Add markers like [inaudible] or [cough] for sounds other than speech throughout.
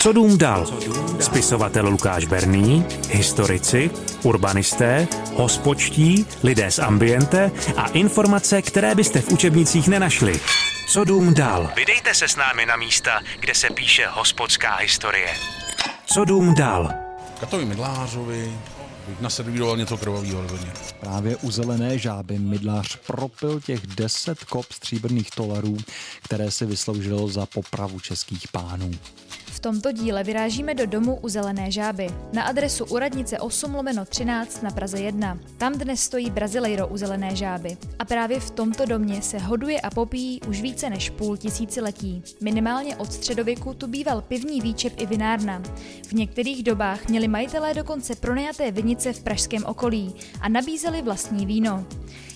Co dům dal? Spisovatel Lukáš Berný, historici, urbanisté, hospočtí, lidé z ambiente a informace, které byste v učebnicích nenašli. Co dům dal? Vydejte se s námi na místa, kde se píše hospodská historie. Co dům dal? Katovi Mydlářovi bych naservíroval něco krvavého hodně. Právě u zelené žáby Mydlář propil těch 10 kop stříbrných tolarů, které si vysloužilo za popravu českých pánů. V tomto díle vyrážíme do domu u Zelené žáby, na adresu Uradnice 8 lomeno 13 na Praze 1. Tam dnes stojí Brazilejro u Zelené žáby. A právě v tomto domě se hoduje a popíjí už více než půl tisíciletí. Minimálně od středověku tu býval pivní výčep i vinárna. V některých dobách měli majitelé dokonce pronajaté vinice v pražském okolí a nabízeli vlastní víno.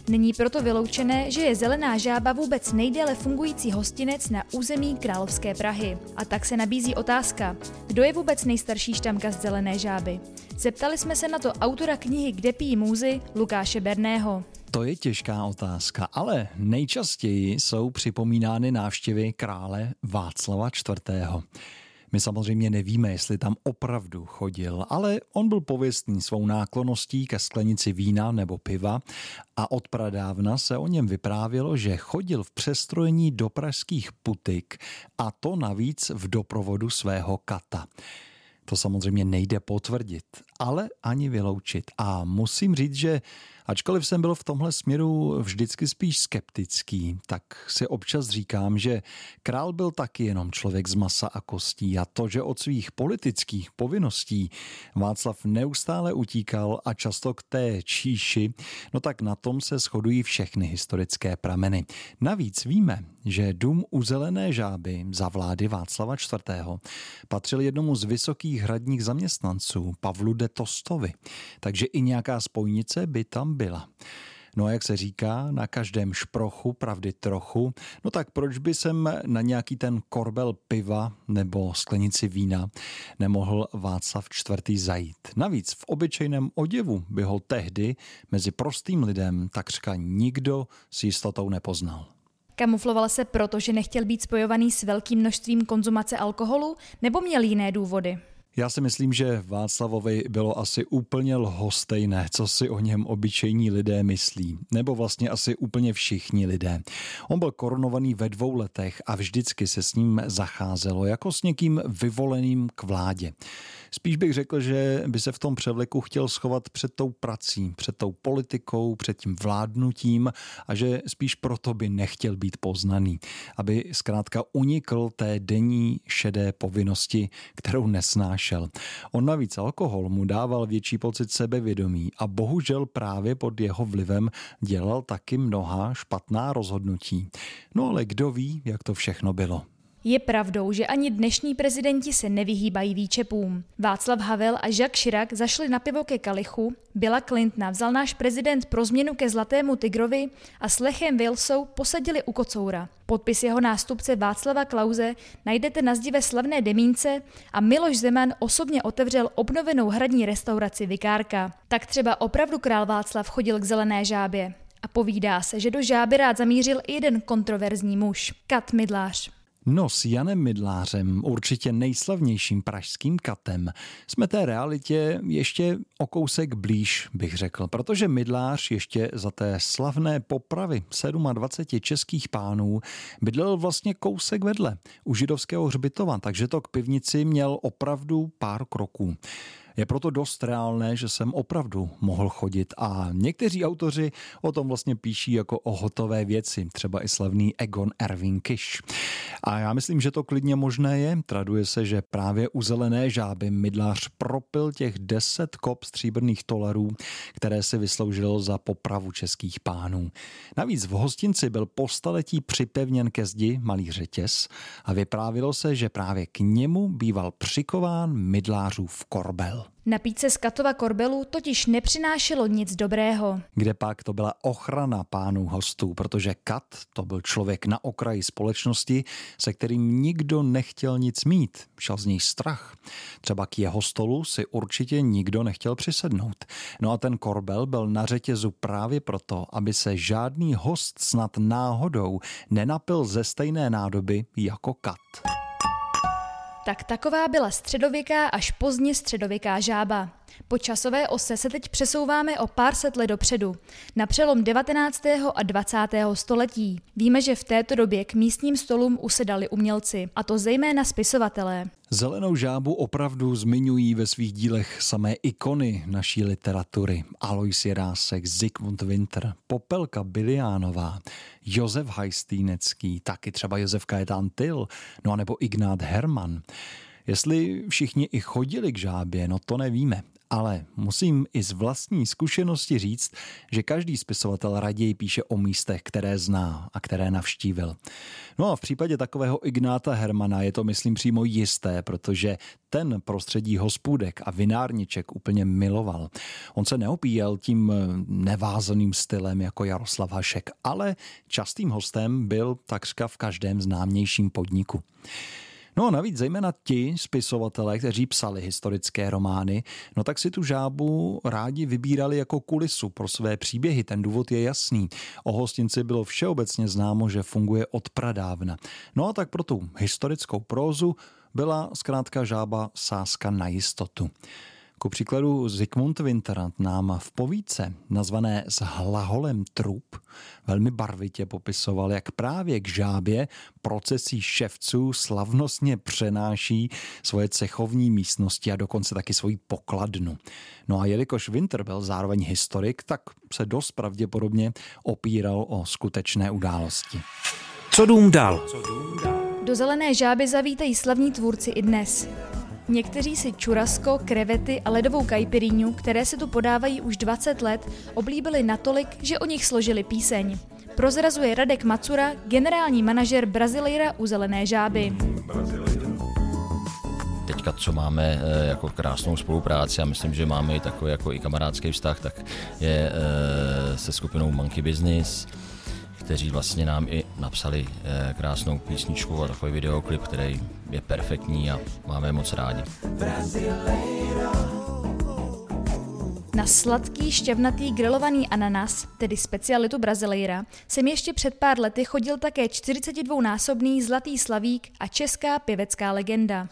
Není proto vyloučené, že je Zelená žába vůbec nejdéle fungující hostinec na území Královské Prahy. A tak se nabízí otázka, kdo je vůbec nejstarší štamgast Zelené žáby? Zeptali jsme se na to autora knihy Kde pijí můzy Lukáše Berného. To je těžká otázka, ale nejčastěji jsou připomínány návštěvy krále Václava IV. My samozřejmě nevíme, jestli tam opravdu chodil, ale on byl pověstný svou náklonností ke sklenici vína nebo piva a od pradávna se o něm vyprávělo, že chodil v přestrojení do pražských putik a to navíc v doprovodu svého kata. To samozřejmě nejde potvrdit, ale ani vyloučit. A musím říct, že Ačkoliv jsem byl v tomhle směru vždycky spíš skeptický, tak si občas říkám, že král byl taky jenom člověk z masa a kostí a to, že od svých politických povinností Václav neustále utíkal a často k té číši, no tak na tom se shodují všechny historické prameny. Navíc víme, že dům u Zelené žáby za vlády Václava IV. patřil jednomu z vysokých hradních zaměstnanců, Pavlu de Tostovi, takže i nějaká spojnice by tam byla. No a jak se říká, na každém šprochu pravdy trochu, no tak proč by jsem na nějaký ten korbel piva nebo sklenici vína nemohl Václav IV. zajít. Navíc v obyčejném oděvu by ho tehdy mezi prostým lidem takřka nikdo s jistotou nepoznal. Kamufloval se proto, že nechtěl být spojovaný s velkým množstvím konzumace alkoholu, nebo měl jiné důvody? Já si myslím, že Václavovi bylo asi úplně lhostejné, co si o něm obyčejní lidé myslí. Nebo vlastně asi úplně všichni lidé. On byl korunovaný ve dvou letech a vždycky se s ním zacházelo jako s někým vyvoleným k vládě. Spíš bych řekl, že by se v tom převleku chtěl schovat před tou prací, před tou politikou, před tím vládnutím a že spíš proto by nechtěl být poznaný, aby zkrátka unikl té denní šedé povinnosti, kterou nesnášel. On navíc alkohol mu dával větší pocit sebevědomí a bohužel právě pod jeho vlivem dělal taky mnoha špatná rozhodnutí. No ale kdo ví, jak to všechno bylo. Je pravdou, že ani dnešní prezidenti se nevyhýbají výčepům. Václav Havel a Jacques Chirac zašli na pivo ke kalichu, Billa Clintona vzal náš prezident pro změnu ke Zlatému tigrovi a s Lechem Wilsou posadili u kocoura. Podpis jeho nástupce Václava Klauze najdete na zdi ve slavné Demínce a Miloš Zeman osobně otevřel obnovenou hradní restauraci Vikárka. Tak třeba opravdu král Václav chodil k zelené žábě. A povídá se, že do žáby rád zamířil i jeden kontroverzní muž, Kat Midlář. No s Janem Midlářem, určitě nejslavnějším pražským katem, jsme té realitě ještě o kousek blíž, bych řekl, protože Midlář ještě za té slavné popravy 27 českých pánů bydlel vlastně kousek vedle u židovského hřbitova, takže to k pivnici měl opravdu pár kroků. Je proto dost reálné, že jsem opravdu mohl chodit a někteří autoři o tom vlastně píší jako o hotové věci, třeba i slavný Egon Erwin Kish. A já myslím, že to klidně možné je. Traduje se, že právě u zelené žáby mydlář propil těch 10 kop stříbrných tolarů, které si vysloužil za popravu českých pánů. Navíc v hostinci byl po staletí připevněn ke zdi malý řetěz a vyprávilo se, že právě k němu býval přikován mydlářův korbel. Napít se z Katova korbelu totiž nepřinášelo nic dobrého. Kde pak to byla ochrana pánů hostů, protože Kat to byl člověk na okraji společnosti, se kterým nikdo nechtěl nic mít. Šel z něj strach. Třeba k jeho stolu si určitě nikdo nechtěl přisednout. No a ten korbel byl na řetězu právě proto, aby se žádný host snad náhodou nenapil ze stejné nádoby jako Kat. Tak taková byla středověká až pozdně středověká žába. Po časové ose se teď přesouváme o pár set let dopředu, na přelom 19. a 20. století. Víme, že v této době k místním stolům usedali umělci, a to zejména spisovatelé. Zelenou žábu opravdu zmiňují ve svých dílech samé ikony naší literatury. Alois Jirásek, Zygmunt Winter, Popelka Biliánová, Josef Hajstýnecký, taky třeba Josef Kajetán Tyl, no a nebo Ignát Herman. Jestli všichni i chodili k žábě, no to nevíme. Ale musím i z vlastní zkušenosti říct, že každý spisovatel raději píše o místech, které zná a které navštívil. No a v případě takového Ignáta Hermana je to, myslím, přímo jisté, protože ten prostředí hospůdek a vinárniček úplně miloval. On se neopíjel tím nevázaným stylem jako Jaroslav Hašek, ale častým hostem byl takřka v každém známějším podniku. No a navíc zejména ti spisovatelé, kteří psali historické romány, no tak si tu žábu rádi vybírali jako kulisu pro své příběhy. Ten důvod je jasný. O hostinci bylo všeobecně známo, že funguje od pradávna. No a tak pro tu historickou prózu byla zkrátka žába sázka na jistotu. Ku příkladu Zygmunt Winter nám v povídce nazvané s hlaholem trup velmi barvitě popisoval, jak právě k žábě procesí ševců slavnostně přenáší svoje cechovní místnosti a dokonce taky svoji pokladnu. No a jelikož Winter byl zároveň historik, tak se dost pravděpodobně opíral o skutečné události. Co dům dal? Do zelené žáby zavítají slavní tvůrci i dnes. Někteří si čurasko, krevety a ledovou kajpiríňu, které se tu podávají už 20 let, oblíbili natolik, že o nich složili píseň. Prozrazuje Radek Macura, generální manažer Brazileira u Zelené žáby. Teďka, co máme eh, jako krásnou spolupráci a myslím, že máme i takový jako i kamarádský vztah, tak je eh, se skupinou Monkey Business, kteří vlastně nám i napsali eh, krásnou písničku a takový videoklip, který je perfektní a máme moc rádi. Na sladký šťavnatý grilovaný ananas, tedy specialitu Brazileira, jsem ještě před pár lety chodil také 42-násobný zlatý slavík a česká pěvecká legenda.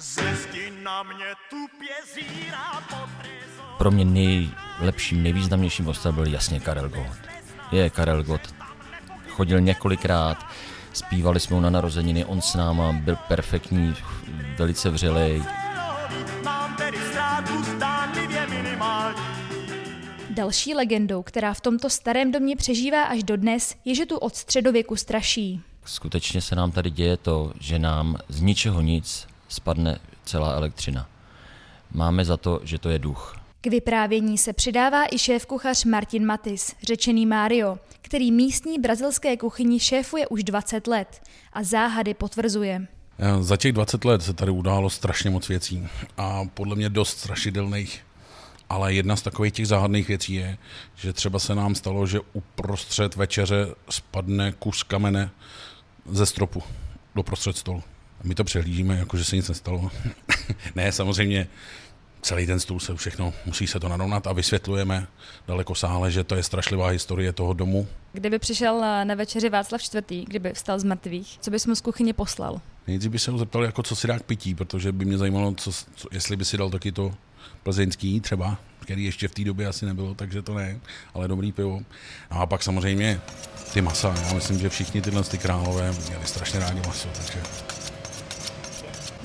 Pro mě nejlepším, nejvýznamnějším hostem byl jasně Karel Gott. Je Karel Gott chodil několikrát, zpívali jsme mu na narozeniny, on s náma byl perfektní, velice vřelej. Další legendou, která v tomto starém domě přežívá až dodnes, je, že tu od středověku straší. Skutečně se nám tady děje to, že nám z ničeho nic spadne celá elektřina. Máme za to, že to je duch. K vyprávění se přidává i šéf-kuchař Martin Matis, řečený Mario, který místní brazilské kuchyni šéfuje už 20 let a záhady potvrzuje. Za těch 20 let se tady událo strašně moc věcí a podle mě dost strašidelných. Ale jedna z takových těch záhadných věcí je, že třeba se nám stalo, že uprostřed večeře spadne kus kamene ze stropu do prostřed stolu. A my to přehlížíme, jako že se nic nestalo. [laughs] ne, samozřejmě celý ten stůl se všechno, musí se to narovnat a vysvětlujeme daleko sále, že to je strašlivá historie toho domu. Kdyby přišel na večeři Václav IV., kdyby vstal z mrtvých, co bys mu z kuchyně poslal? Nejdřív by se ho zeptal, jako co si dá k pití, protože by mě zajímalo, co, co, jestli by si dal taky to plzeňský třeba, který ještě v té době asi nebylo, takže to ne, ale dobrý pivo. No a pak samozřejmě ty masa. Já myslím, že všichni tyhle ty králové měli strašně rádi maso, takže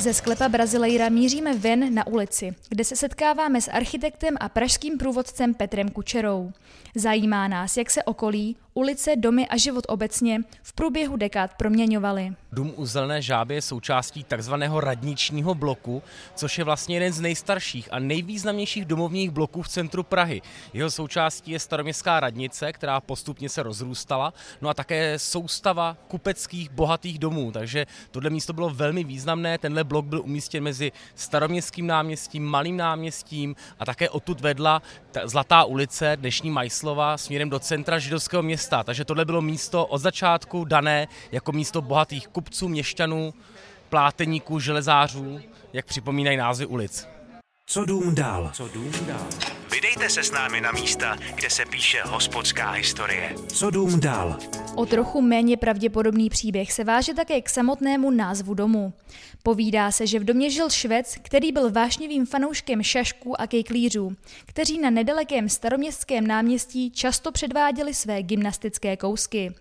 ze sklepa Brazileira míříme ven na ulici, kde se setkáváme s architektem a pražským průvodcem Petrem Kučerou. Zajímá nás, jak se okolí, ulice, domy a život obecně v průběhu dekád proměňovaly. Dům u Zelené žáby je součástí takzvaného radničního bloku, což je vlastně jeden z nejstarších a nejvýznamnějších domovních bloků v centru Prahy. Jeho součástí je staroměstská radnice, která postupně se rozrůstala, no a také soustava kupeckých bohatých domů, takže tohle místo bylo velmi významné. Tenhle blok byl umístěn mezi staroměstským náměstím, malým náměstím a také odtud vedla Zlatá ulice, dnešní Majslova, směrem do centra židovského města. Takže tohle bylo místo od začátku dané jako místo bohatých kupců, měšťanů, pláteníků, železářů, jak připomínají názvy ulic. Co dům dál? Co dům dál? Vydejte se s námi na místa, kde se píše hospodská historie. Co dům dál? O trochu méně pravděpodobný příběh se váže také k samotnému názvu domu. Povídá se, že v domě žil švec, který byl vášnivým fanouškem šašků a kejklířů, kteří na nedalekém staroměstském náměstí často předváděli své gymnastické kousky.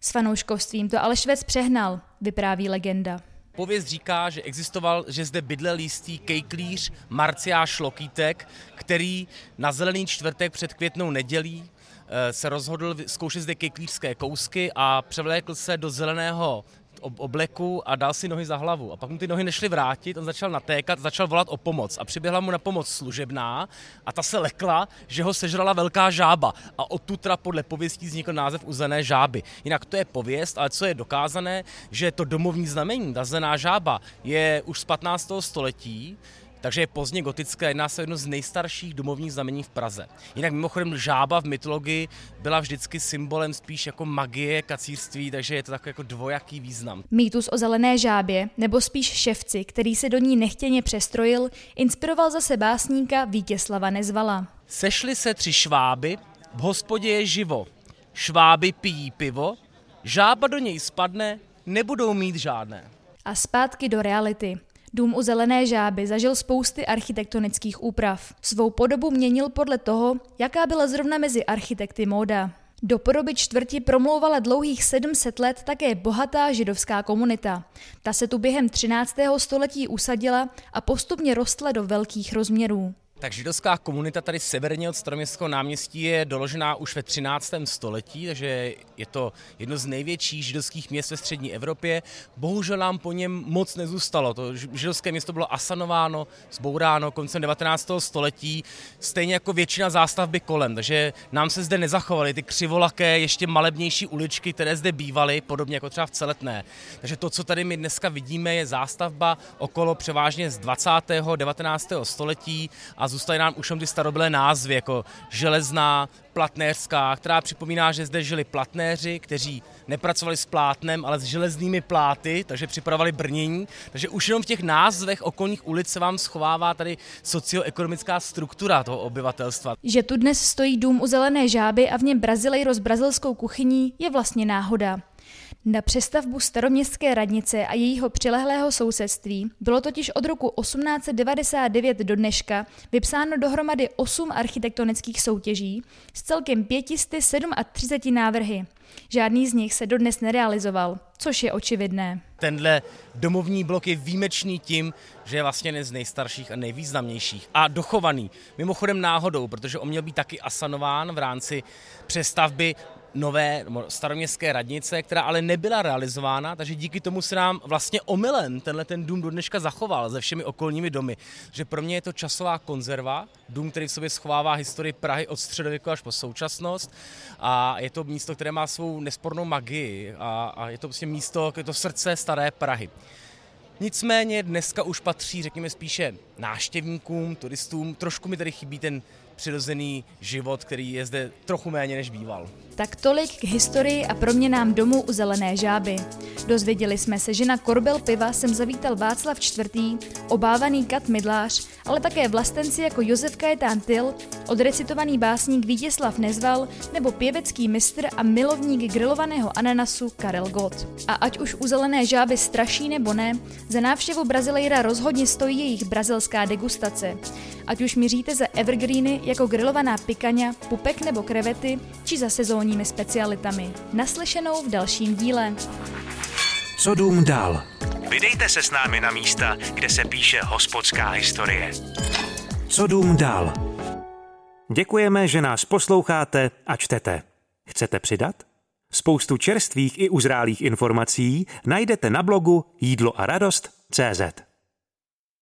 S fanouškovstvím to ale švec přehnal, vypráví legenda. Pověst říká, že existoval, že zde bydlel jistý kejklíř Marciáš Lokýtek, který na zelený čtvrtek před květnou nedělí eh, se rozhodl zkoušet zde kejklířské kousky a převlékl se do zeleného obleku a dal si nohy za hlavu. A pak mu ty nohy nešly vrátit, on začal natékat, začal volat o pomoc. A přiběhla mu na pomoc služebná a ta se lekla, že ho sežrala velká žába. A odtutra podle pověstí vznikl název uzené žáby. Jinak to je pověst, ale co je dokázané, že to domovní znamení, ta žába, je už z 15. století, takže je pozdně gotické, jedná se jedno z nejstarších domovních znamení v Praze. Jinak mimochodem žába v mytologii byla vždycky symbolem spíš jako magie, kacírství, takže je to takový jako dvojaký význam. Mýtus o zelené žábě, nebo spíš ševci, který se do ní nechtěně přestrojil, inspiroval zase básníka Vítězslava Nezvala. Sešli se tři šváby, v hospodě je živo. Šváby pijí pivo, žába do něj spadne, nebudou mít žádné. A zpátky do reality. Dům u Zelené žáby zažil spousty architektonických úprav. Svou podobu měnil podle toho, jaká byla zrovna mezi architekty móda. Do podoby čtvrti promlouvala dlouhých 700 let také bohatá židovská komunita. Ta se tu během 13. století usadila a postupně rostla do velkých rozměrů. Tak židovská komunita tady severně od Staroměstského náměstí je doložená už ve 13. století, takže je to jedno z největších židovských měst ve střední Evropě. Bohužel nám po něm moc nezůstalo. To židovské město bylo asanováno, zbouráno koncem 19. století, stejně jako většina zástavby kolem, takže nám se zde nezachovaly ty křivolaké, ještě malebnější uličky, které zde bývaly, podobně jako třeba v Celetné. Takže to, co tady my dneska vidíme, je zástavba okolo převážně z 20. 19. století a zůstaly nám už ty starobylé názvy, jako železná, platnéřská, která připomíná, že zde žili platnéři, kteří nepracovali s plátnem, ale s železnými pláty, takže připravovali brnění. Takže už jenom v těch názvech okolních ulic se vám schovává tady socioekonomická struktura toho obyvatelstva. Že tu dnes stojí dům u zelené žáby a v něm Brazilejro s brazilskou kuchyní je vlastně náhoda. Na přestavbu staroměstské radnice a jejího přilehlého sousedství bylo totiž od roku 1899 do dneška vypsáno dohromady 8 architektonických soutěží s celkem 537 návrhy. Žádný z nich se dodnes nerealizoval, což je očividné. Tenhle domovní blok je výjimečný tím, že je vlastně jeden z nejstarších a nejvýznamnějších a dochovaný. Mimochodem náhodou, protože on měl být taky asanován v rámci přestavby nové staroměstské radnice, která ale nebyla realizována, takže díky tomu se nám vlastně omylem tenhle ten dům do dneška zachoval se všemi okolními domy. Že pro mě je to časová konzerva, dům, který v sobě schovává historii Prahy od středověku až po současnost a je to místo, které má svou nespornou magii a, a je to prostě místo, je to srdce staré Prahy. Nicméně dneska už patří, řekněme, spíše náštěvníkům, turistům. Trošku mi tady chybí ten přirozený život, který je zde trochu méně než býval. Tak tolik k historii a proměnám domů u Zelené žáby. Dozvěděli jsme se, že na korbel piva sem zavítal Václav IV., obávaný Kat Midlář, ale také vlastenci jako Josef Kajetán Tyl, odrecitovaný básník Vítězslav Nezval nebo pěvecký mistr a milovník grilovaného ananasu Karel Gott. A ať už u Zelené žáby straší nebo ne, za návštěvu Brazilejra rozhodně stojí jejich brazilská degustace. Ať už míříte za evergreeny jako grilovaná pikaňa, pupek nebo krevety, či za sezónními specialitami. Naslyšenou v dalším díle. Co dům dál? Vydejte se s námi na místa, kde se píše hospodská historie. Co dům dál? Děkujeme, že nás posloucháte a čtete. Chcete přidat? Spoustu čerstvých i uzrálých informací najdete na blogu jídlo a radost CZ.